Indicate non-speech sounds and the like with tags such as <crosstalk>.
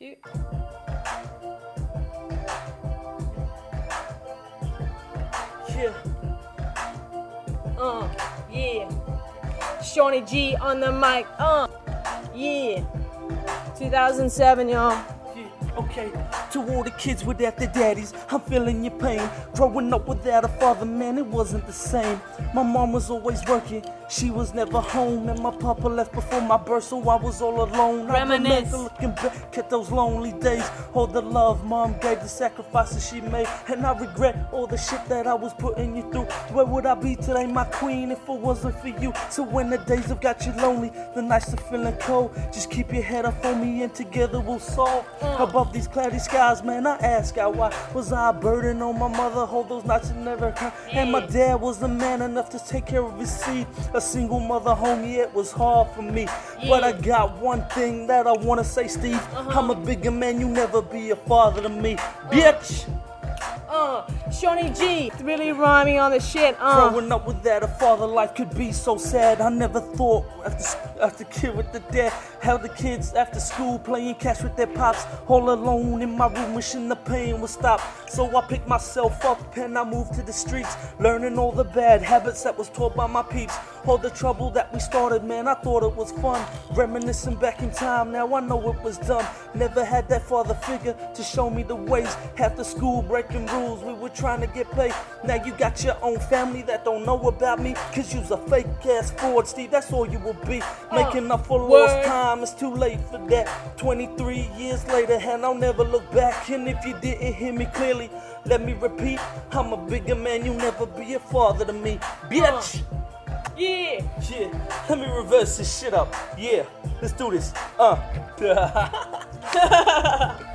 Cute. Yeah. Uh, yeah. Shaunie G on the mic. Uh, yeah. 2007, y'all. Yeah, okay. To all the kids without their daddies, I'm feeling your pain. Growing up without a father, man, it wasn't the same. My mom was always working, she was never home, and my papa left before my birth, so I was all alone. Reminisce. looking back at those lonely days, all the love mom gave, the sacrifices she made, and I regret all the shit that I was putting you through. Where would I be today, my queen, if it wasn't for you? So when the days have got you lonely, the nights are feeling cold, just keep your head up on me, and together we'll solve. Mm. Above these cloudy skies, man, I ask God why was I a burden on my mother? Hold those nights and never cry. And my dad was a man enough to take care of his seed. A single mother home, yeah, it was hard for me. But I got one thing that I wanna say, Steve. I'm a bigger man, you never be a father to me, bitch. Uh, Shaunie G. Really rhyming on the shit. Uh, Growing up without a father, life could be so sad. I never thought after after kid with the dad, how the kids after school playing catch with their pops, all alone in my room, wishing the pain would stop. So I picked myself up and I moved to the streets, learning all the bad habits that was taught by my peeps. All the trouble that we started, man, I thought it was fun. Reminiscing back in time, now I know it was dumb. Never had that father figure to show me the ways. After school, breaking rules, we were trying to get paid. Now you got your own family that don't know about me, cause you's a fake ass fraud, Steve. That's all you will be. Uh, Making up for lost time, it's too late for that. 23 years later, and I'll never look back. And if you didn't hear me clearly, let me repeat I'm a bigger man, you'll never be a father to me. Bitch! Uh. Yeah. Yeah, let me reverse this shit up. Yeah, let's do this. Uh. <laughs>